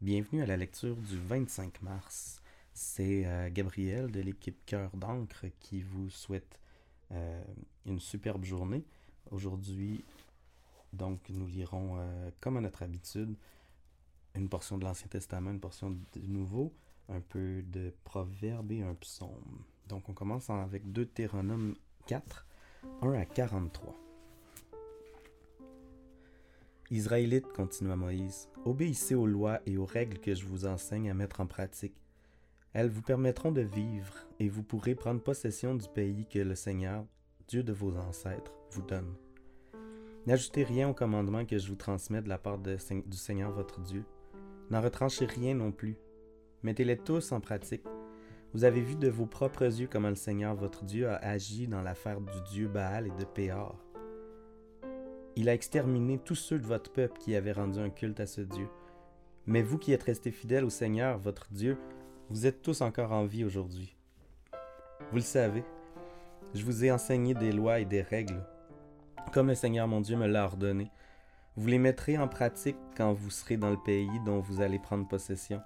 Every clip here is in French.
Bienvenue à la lecture du 25 mars. C'est euh, Gabriel de l'équipe Cœur d'encre qui vous souhaite euh, une superbe journée. Aujourd'hui, donc, nous lirons, euh, comme à notre habitude, une portion de l'Ancien Testament, une portion du Nouveau, un peu de Proverbes et un psaume. Donc, on commence avec Deutéronome 4, 1 à 43. Israélites, continua Moïse, obéissez aux lois et aux règles que je vous enseigne à mettre en pratique. Elles vous permettront de vivre et vous pourrez prendre possession du pays que le Seigneur, Dieu de vos ancêtres, vous donne. N'ajoutez rien au commandement que je vous transmets de la part du Seigneur votre Dieu. N'en retranchez rien non plus. Mettez-les tous en pratique. Vous avez vu de vos propres yeux comment le Seigneur votre Dieu a agi dans l'affaire du Dieu Baal et de Péor. Il a exterminé tous ceux de votre peuple qui avaient rendu un culte à ce Dieu. Mais vous qui êtes restés fidèles au Seigneur, votre Dieu, vous êtes tous encore en vie aujourd'hui. Vous le savez, je vous ai enseigné des lois et des règles, comme le Seigneur mon Dieu me l'a ordonné. Vous les mettrez en pratique quand vous serez dans le pays dont vous allez prendre possession.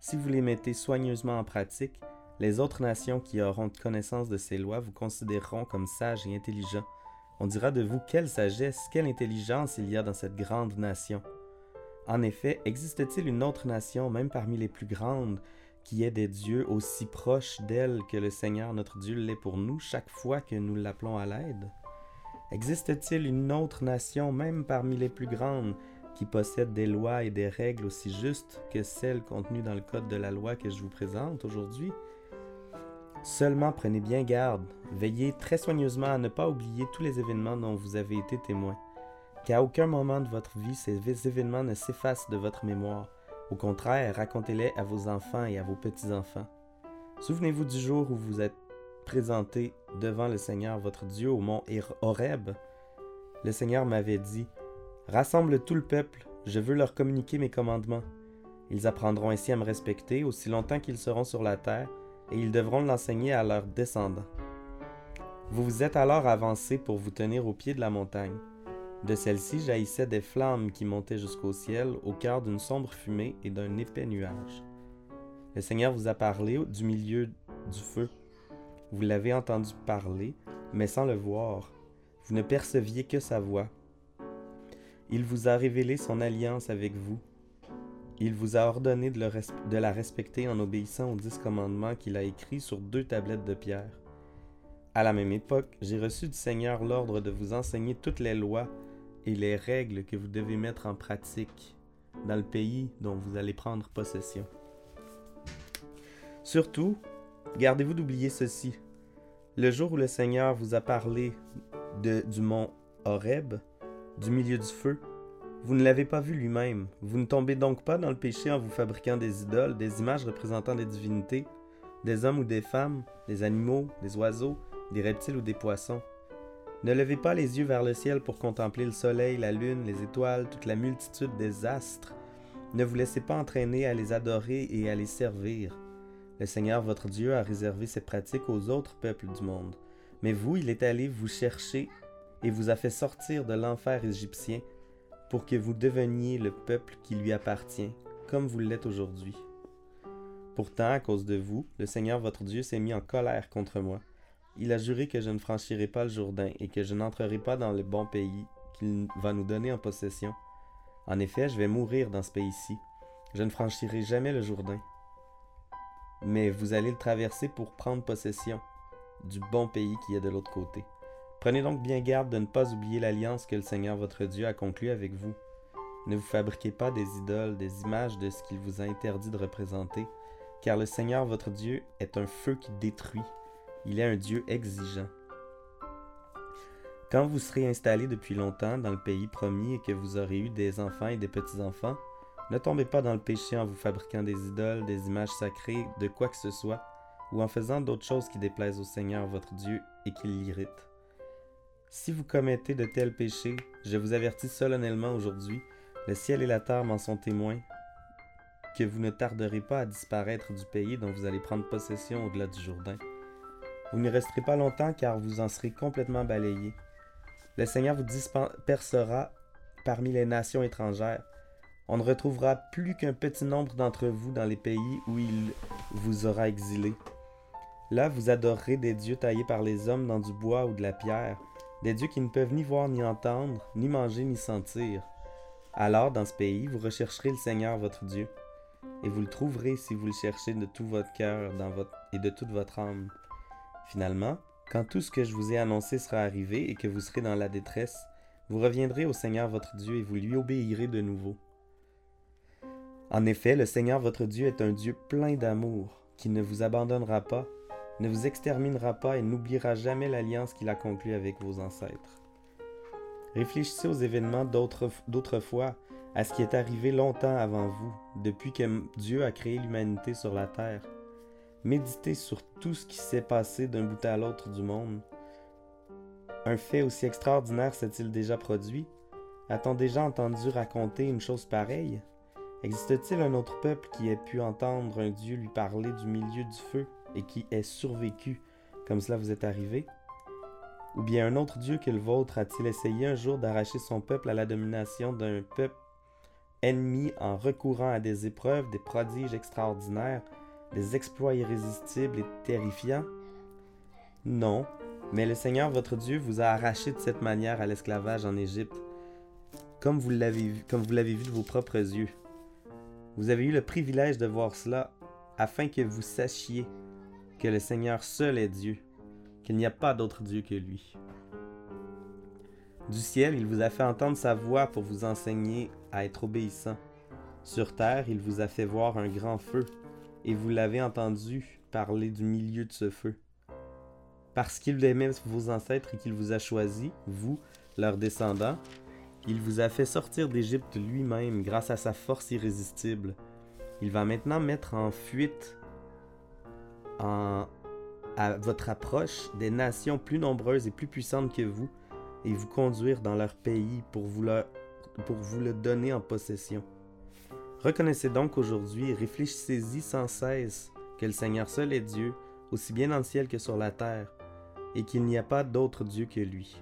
Si vous les mettez soigneusement en pratique, les autres nations qui auront connaissance de ces lois vous considéreront comme sages et intelligents on dira de vous quelle sagesse, quelle intelligence il y a dans cette grande nation. En effet, existe-t-il une autre nation, même parmi les plus grandes, qui ait des dieux aussi proches d'elle que le Seigneur notre Dieu l'est pour nous chaque fois que nous l'appelons à l'aide? Existe-t-il une autre nation, même parmi les plus grandes, qui possède des lois et des règles aussi justes que celles contenues dans le code de la loi que je vous présente aujourd'hui? Seulement prenez bien garde, veillez très soigneusement à ne pas oublier tous les événements dont vous avez été témoin, qu'à aucun moment de votre vie ces événements ne s'effacent de votre mémoire. Au contraire, racontez-les à vos enfants et à vos petits-enfants. Souvenez-vous du jour où vous êtes présenté devant le Seigneur votre Dieu au mont Horeb. Le Seigneur m'avait dit Rassemble tout le peuple, je veux leur communiquer mes commandements. Ils apprendront ainsi à me respecter aussi longtemps qu'ils seront sur la terre et ils devront l'enseigner à leurs descendants. Vous vous êtes alors avancé pour vous tenir au pied de la montagne. De celle-ci jaillissaient des flammes qui montaient jusqu'au ciel, au cœur d'une sombre fumée et d'un épais nuage. Le Seigneur vous a parlé du milieu du feu. Vous l'avez entendu parler, mais sans le voir. Vous ne perceviez que sa voix. Il vous a révélé son alliance avec vous, il vous a ordonné de, la respecter en obéissant aux dix commandements qu'il a écrits sur deux tablettes de pierre. À la même époque, j'ai reçu du Seigneur l'ordre de vous enseigner toutes les lois et les règles que vous devez mettre en pratique dans le pays dont vous allez prendre possession. Surtout, gardez-vous d'oublier ceci. Le jour où le Seigneur vous a parlé du mont Horeb, du milieu du feu, vous ne l'avez pas vu lui-même. Vous ne tombez donc pas dans le péché en vous fabriquant des idoles, des images représentant des divinités, des hommes ou des femmes, des animaux, des oiseaux, des reptiles ou des poissons. Ne levez pas les yeux vers le ciel pour contempler le soleil, la lune, les étoiles, toute la multitude des astres. Ne vous laissez pas entraîner à les adorer et à les servir. Le Seigneur votre Dieu a réservé ces pratiques aux autres peuples du monde. Mais vous, il est allé vous chercher et vous a fait sortir de l'enfer égyptien pour que vous deveniez le peuple qui lui appartient, comme vous l'êtes aujourd'hui. Pourtant, à cause de vous, le Seigneur votre Dieu s'est mis en colère contre moi. Il a juré que je ne franchirai pas le Jourdain et que je n'entrerai pas dans le bon pays qu'il va nous donner en possession. En effet, je vais mourir dans ce pays-ci. Je ne franchirai jamais le Jourdain. Mais vous allez le traverser pour prendre possession du bon pays qui est de l'autre côté. Prenez donc bien garde de ne pas oublier l'alliance que le Seigneur votre Dieu a conclue avec vous. Ne vous fabriquez pas des idoles, des images de ce qu'il vous a interdit de représenter, car le Seigneur votre Dieu est un feu qui détruit. Il est un Dieu exigeant. Quand vous serez installé depuis longtemps dans le pays promis et que vous aurez eu des enfants et des petits-enfants, ne tombez pas dans le péché en vous fabriquant des idoles, des images sacrées, de quoi que ce soit, ou en faisant d'autres choses qui déplaisent au Seigneur votre Dieu et qui l'irritent. Si vous commettez de tels péchés, je vous avertis solennellement aujourd'hui, le ciel et la terre m'en sont témoins, que vous ne tarderez pas à disparaître du pays dont vous allez prendre possession au-delà du Jourdain. Vous n'y resterez pas longtemps car vous en serez complètement balayés. Le Seigneur vous dispersera parmi les nations étrangères. On ne retrouvera plus qu'un petit nombre d'entre vous dans les pays où il vous aura exilés. Là, vous adorerez des dieux taillés par les hommes dans du bois ou de la pierre, des dieux qui ne peuvent ni voir ni entendre, ni manger ni sentir. Alors, dans ce pays, vous rechercherez le Seigneur votre Dieu, et vous le trouverez si vous le cherchez de tout votre cœur et de toute votre âme. Finalement, quand tout ce que je vous ai annoncé sera arrivé et que vous serez dans la détresse, vous reviendrez au Seigneur votre Dieu et vous lui obéirez de nouveau. En effet, le Seigneur votre Dieu est un Dieu plein d'amour, qui ne vous abandonnera pas, ne vous exterminera pas et n'oubliera jamais l'alliance qu'il a conclue avec vos ancêtres. Réfléchissez aux événements d'autrefois, à ce qui est arrivé longtemps avant vous, depuis que Dieu a créé l'humanité sur la terre. Méditez sur tout ce qui s'est passé d'un bout à l'autre du monde. Un fait aussi extraordinaire s'est-il déjà produit? A-t-on déjà entendu raconter une chose pareille? Existe-t-il un autre peuple qui ait pu entendre un Dieu lui parler du milieu du feu? Et qui ait survécu. Comme cela vous est arrivé? Ou bien un autre Dieu que le vôtre a-t-il essayé un jour d'arracher son peuple à la domination d'un peuple ennemi en recourant à des épreuves, des prodiges extraordinaires, des exploits irrésistibles et terrifiants? Non, mais le Seigneur votre Dieu vous a arraché de cette manière à l'esclavage en Égypte, comme vous l'avez vu, comme vous l'avez vu de vos propres yeux. Vous avez eu le privilège de voir cela afin que vous sachiez que le Seigneur seul est Dieu, qu'il n'y a pas d'autre Dieu que lui. Du ciel, il vous a fait entendre sa voix pour vous enseigner à être obéissant. Sur terre, il vous a fait voir un grand feu, et vous l'avez entendu parler du milieu de ce feu. Parce qu'il aimait vos ancêtres et qu'il vous a choisi, vous, leurs descendants, il vous a fait sortir d'Égypte lui-même grâce à sa force irrésistible. Il va maintenant mettre en fuite à votre approche des nations plus nombreuses et plus puissantes que vous et vous conduire dans leur pays pour vous, pour vous le donner en possession. Reconnaissez donc aujourd'hui et réfléchissez-y sans cesse que le Seigneur seul est Dieu, aussi bien dans le ciel que sur la terre, et qu'il n'y a pas d'autre Dieu que lui.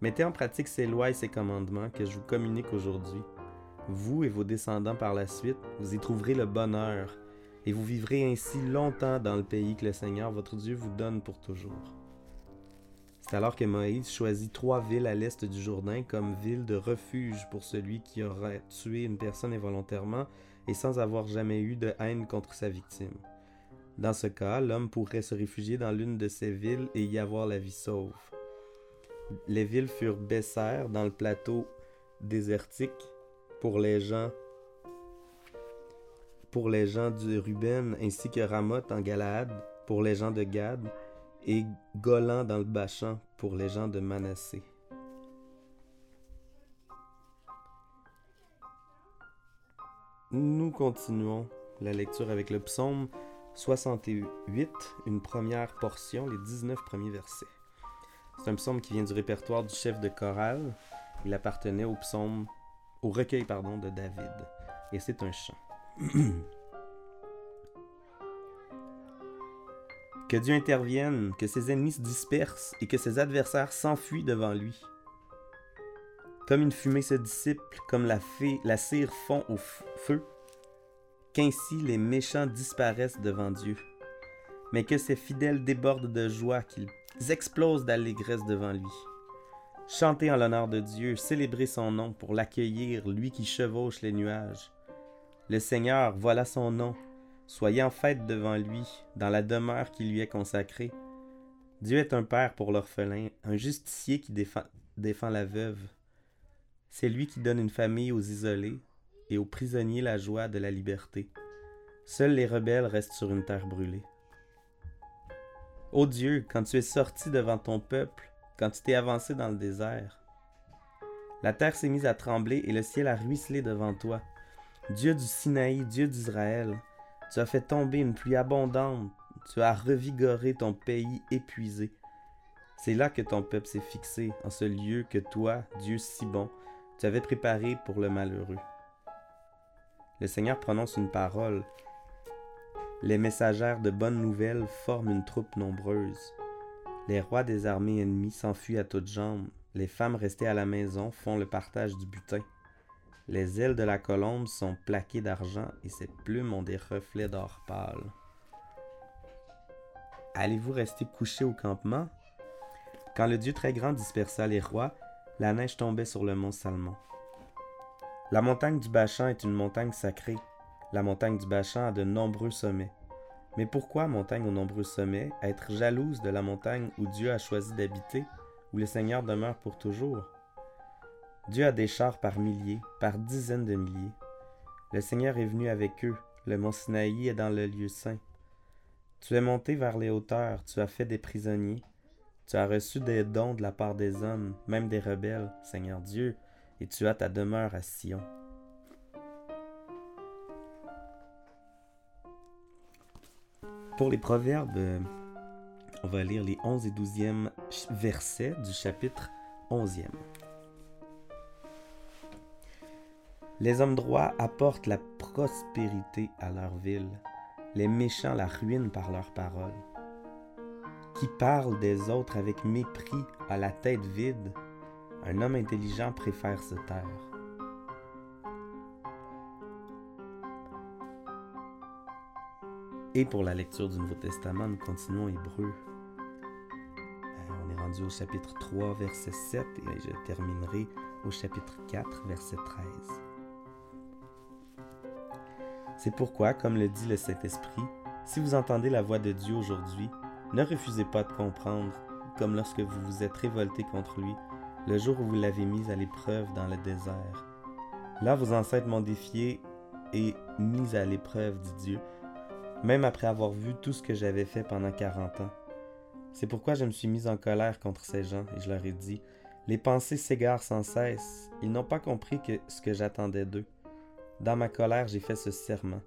Mettez en pratique ces lois et ces commandements que je vous communique aujourd'hui. Vous et vos descendants par la suite, vous y trouverez le bonheur, et vous vivrez ainsi longtemps dans le pays que le Seigneur votre Dieu vous donne pour toujours. C'est alors que Moïse choisit trois villes à l'est du Jourdain comme ville de refuge pour celui qui aurait tué une personne involontairement et sans avoir jamais eu de haine contre sa victime. Dans ce cas, l'homme pourrait se réfugier dans l'une de ces villes et y avoir la vie sauve. Les villes furent Besser dans le plateau désertique pour les gens pour les gens du Ruben ainsi que Ramoth en Galaad pour les gens de Gad et Golan dans le Bachan pour les gens de Manassé. Nous continuons la lecture avec le psaume 68, une première portion, les 19 premiers versets. C'est un psaume qui vient du répertoire du chef de chorale. Il appartenait au psaume, au recueil pardon, de David. Et c'est un chant. que Dieu intervienne, que ses ennemis se dispersent et que ses adversaires s'enfuient devant lui. Comme une fumée se dissipe, comme la, la cire fond au feu, qu'ainsi les méchants disparaissent devant Dieu, mais que ses fidèles débordent de joie, qu'ils explosent d'allégresse devant lui. Chantez en l'honneur de Dieu, célébrez son nom pour l'accueillir, lui qui chevauche les nuages. Le Seigneur, voilà son nom. Soyez en fête devant lui, dans la demeure qui lui est consacrée. Dieu est un père pour l'orphelin, un justicier qui défend, défend la veuve. C'est lui qui donne une famille aux isolés et aux prisonniers la joie de la liberté. Seuls les rebelles restent sur une terre brûlée. Ô Dieu, quand tu es sorti devant ton peuple, quand tu t'es avancé dans le désert, la terre s'est mise à trembler et le ciel a ruisselé devant toi. Dieu du Sinaï, Dieu d'Israël, tu as fait tomber une pluie abondante, tu as revigoré ton pays épuisé. C'est là que ton peuple s'est fixé, en ce lieu que toi, Dieu si bon, tu avais préparé pour le malheureux. Le Seigneur prononce une parole, les messagères de bonnes nouvelles forment une troupe nombreuse. Les rois des armées ennemies s'enfuient à toutes jambes. Les femmes restées à la maison font le partage du butin. Les ailes de la colombe sont plaquées d'argent et ses plumes ont des reflets d'or pâle. Allez-vous rester couché au campement? Quand le Dieu très grand dispersa les rois, la neige tombait sur le mont Salmon. La montagne du Bachan est une montagne sacrée. La montagne du Bachan a de nombreux sommets. Mais pourquoi, montagne aux nombreux sommets, être jalouse de la montagne où Dieu a choisi d'habiter, où le Seigneur demeure pour toujours? Dieu a des chars par milliers, par dizaines de milliers. Le Seigneur est venu avec eux, le mont Sinaï est dans le lieu saint. Tu es monté vers les hauteurs, tu as fait des prisonniers, tu as reçu des dons de la part des hommes, même des rebelles, Seigneur Dieu, et tu as ta demeure à Sion. Pour les proverbes, on va lire les 11 et 12e versets du chapitre 11e. Les hommes droits apportent la prospérité à leur ville, les méchants la ruinent par leurs paroles. Qui parle des autres avec mépris à la tête vide, un homme intelligent préfère se taire. Et pour la lecture du Nouveau Testament, nous continuons Hébreu. Euh, on est rendu au chapitre 3, verset 7, et je terminerai au chapitre 4, verset 13. C'est pourquoi, comme le dit le Saint-Esprit, si vous entendez la voix de Dieu aujourd'hui, ne refusez pas de comprendre, comme lorsque vous vous êtes révolté contre lui, le jour où vous l'avez mis à l'épreuve dans le désert. Là, vos ancêtres m'ont défié et mis à l'épreuve, dit Dieu, même après avoir vu tout ce que j'avais fait pendant quarante ans. C'est pourquoi je me suis mis en colère contre ces gens et je leur ai dit, les pensées s'égarent sans cesse, ils n'ont pas compris ce que j'attendais d'eux. Dans ma colère, j'ai fait ce serment.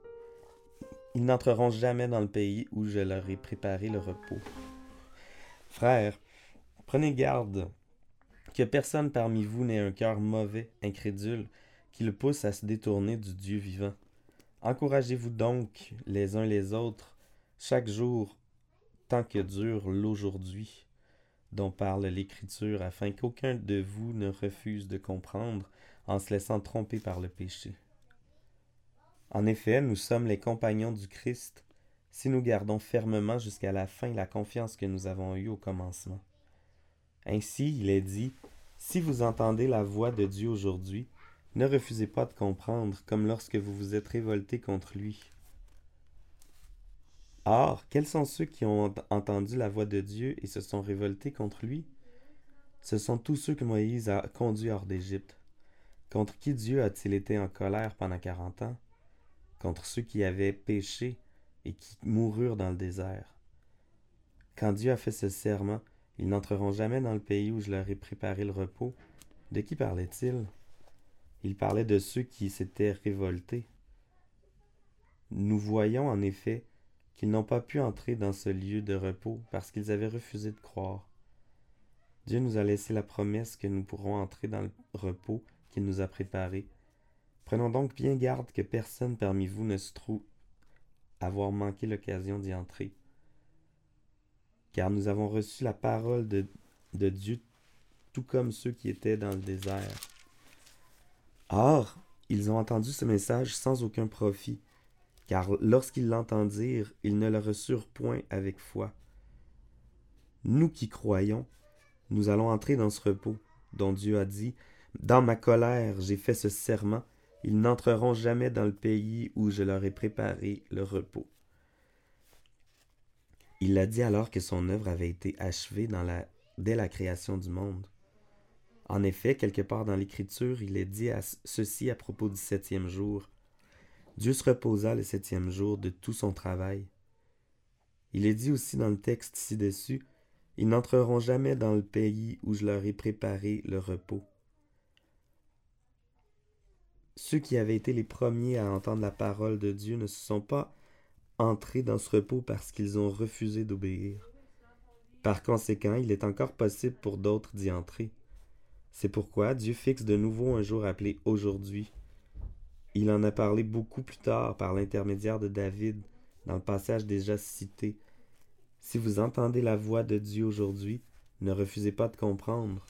Ils n'entreront jamais dans le pays où je leur ai préparé le repos. Frères, prenez garde que personne parmi vous n'ait un cœur mauvais, incrédule, qui le pousse à se détourner du Dieu vivant. Encouragez-vous donc les uns les autres chaque jour tant que dure l'aujourd'hui dont parle l'Écriture, afin qu'aucun de vous ne refuse de comprendre en se laissant tromper par le péché. En effet, nous sommes les compagnons du Christ si nous gardons fermement jusqu'à la fin la confiance que nous avons eue au commencement. Ainsi, il est dit, Si vous entendez la voix de Dieu aujourd'hui, ne refusez pas de comprendre, comme lorsque vous vous êtes révolté contre lui. Or, quels sont ceux qui ont entendu la voix de Dieu et se sont révoltés contre lui? Ce sont tous ceux que Moïse a conduits hors d'Égypte. Contre qui Dieu a-t-il été en colère pendant quarante ans? Contre ceux qui avaient péché et qui moururent dans le désert. Quand Dieu a fait ce serment, ils n'entreront jamais dans le pays où je leur ai préparé le repos. De qui parlait-il? Il parlait de ceux qui s'étaient révoltés. Nous voyons en effet qu'ils n'ont pas pu entrer dans ce lieu de repos parce qu'ils avaient refusé de croire. Dieu nous a laissé la promesse que nous pourrons entrer dans le repos qu'il nous a préparé. Prenons donc bien garde que personne parmi vous ne se trouve avoir manqué l'occasion d'y entrer car nous avons reçu la parole de, Dieu tout comme ceux qui étaient dans le désert. Or, ils ont entendu ce message sans aucun profit, car lorsqu'ils l'entendirent, ils ne le reçurent point avec foi. Nous qui croyons, nous allons entrer dans ce repos, dont Dieu a dit, Dans ma colère j'ai fait ce serment, ils n'entreront jamais dans le pays où je leur ai préparé le repos. Il a dit alors que son œuvre avait été achevée dès la création du monde. En effet, quelque part dans l'Écriture, il est dit ceci à propos du septième jour. Dieu se reposa le septième jour de tout son travail. Il est dit aussi dans le texte ci-dessus, Ils n'entreront jamais dans le pays où je leur ai préparé le repos. Ceux qui avaient été les premiers à entendre la parole de Dieu ne se sont pas entrer dans ce repos parce qu'ils ont refusé d'obéir. Par conséquent, il est encore possible pour d'autres d'y entrer. C'est pourquoi Dieu fixe de nouveau un jour appelé aujourd'hui. Il en a parlé beaucoup plus tard par l'intermédiaire de David dans le passage déjà cité. Si vous entendez la voix de Dieu aujourd'hui, ne refusez pas de comprendre.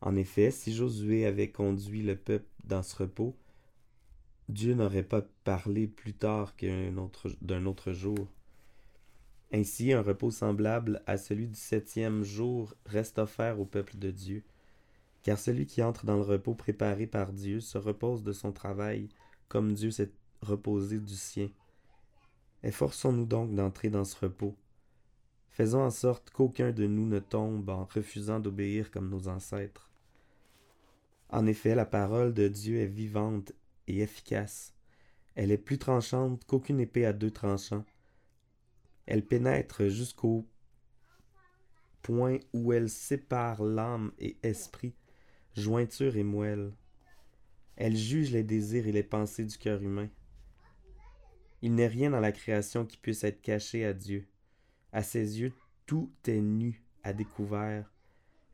En effet, si Josué avait conduit le peuple dans ce repos, Dieu n'aurait pas parlé plus tard qu'un autre, d'un autre jour. Ainsi, un repos semblable à celui du septième jour reste offert au peuple de Dieu. Car celui qui entre dans le repos préparé par Dieu se repose de son travail, comme Dieu s'est reposé du sien. Efforçons-nous donc d'entrer dans ce repos. Faisons en sorte qu'aucun de nous ne tombe en refusant d'obéir comme nos ancêtres. En effet, la parole de Dieu est vivante et efficace. Elle est plus tranchante qu'aucune épée à deux tranchants. Elle pénètre jusqu'au point où elle sépare l'âme et esprit, jointure et moelle. Elle juge les désirs et les pensées du cœur humain. Il n'est rien dans la création qui puisse être caché à Dieu. À ses yeux, tout est nu, à découvert,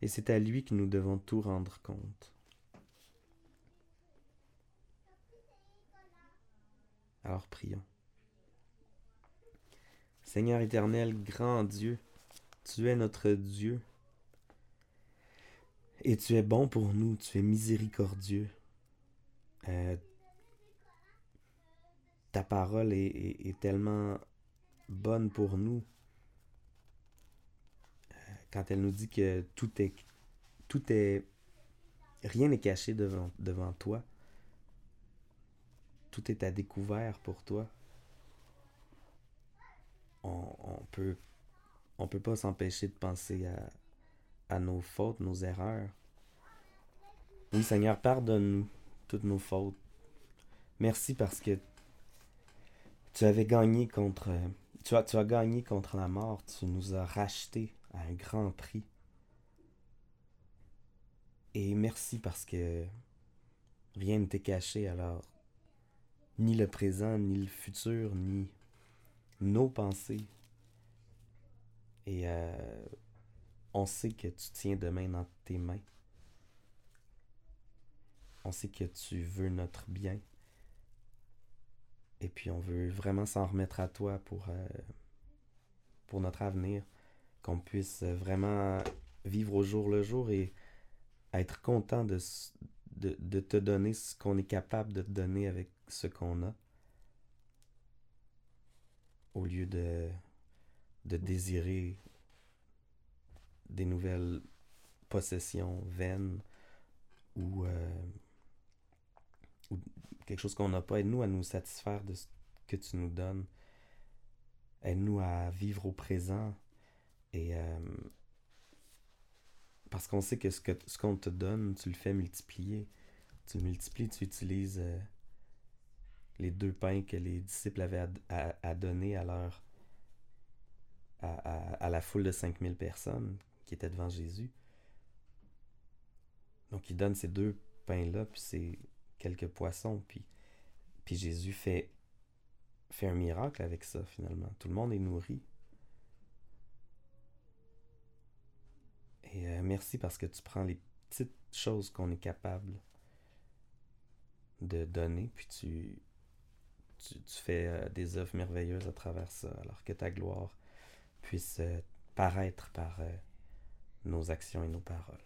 et c'est à lui que nous devons tout rendre compte. Alors prions. Seigneur éternel, grand Dieu, tu es notre Dieu. Et tu es bon pour nous, tu es miséricordieux. Euh, ta parole est, tellement bonne pour nous. Euh, quand elle nous dit que tout est. Tout est. Rien n'est caché devant, devant toi. Tout est à découvert pour toi. On, on peut. Pas s'empêcher de penser à, nos fautes, nos erreurs. Oui, Seigneur, pardonne-nous toutes nos fautes. Merci parce que tu avais gagné contre. As, tu as gagné contre la mort. Tu nous as rachetés à un grand prix. Et merci parce que rien ne t'est caché alors. Ni le présent, ni le futur, ni nos pensées. Et euh, on sait que tu tiens demain dans tes mains. On sait que tu veux notre bien. Et puis on veut vraiment s'en remettre à toi pour, euh, pour notre avenir. Qu'on puisse vraiment vivre au jour le jour et être content de, de, de te donner ce qu'on est capable de te donner avec ce qu'on a. Au lieu de, de désirer des nouvelles possessions vaines ou, euh, ou quelque chose qu'on n'a pas. Aide-nous à nous satisfaire de ce que tu nous donnes. Aide-nous à vivre au présent et euh, parce qu'on sait que ce qu'on ce te donne, tu le fais multiplier. Tu multiplies, tu utilises euh, les deux pains que les disciples avaient à, donner à leur à, la foule de 5000 personnes qui était devant Jésus. Donc il donne ces deux pains-là, puis ces quelques poissons, puis, puis Jésus fait, fait un miracle avec ça finalement. Tout le monde est nourri. Et euh, merci parce que tu prends les petites choses qu'on est capable de donner, puis tu, tu, fais euh, des œuvres merveilleuses à travers ça, alors que ta gloire puisse euh, paraître par nos actions et nos paroles.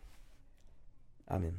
Amen.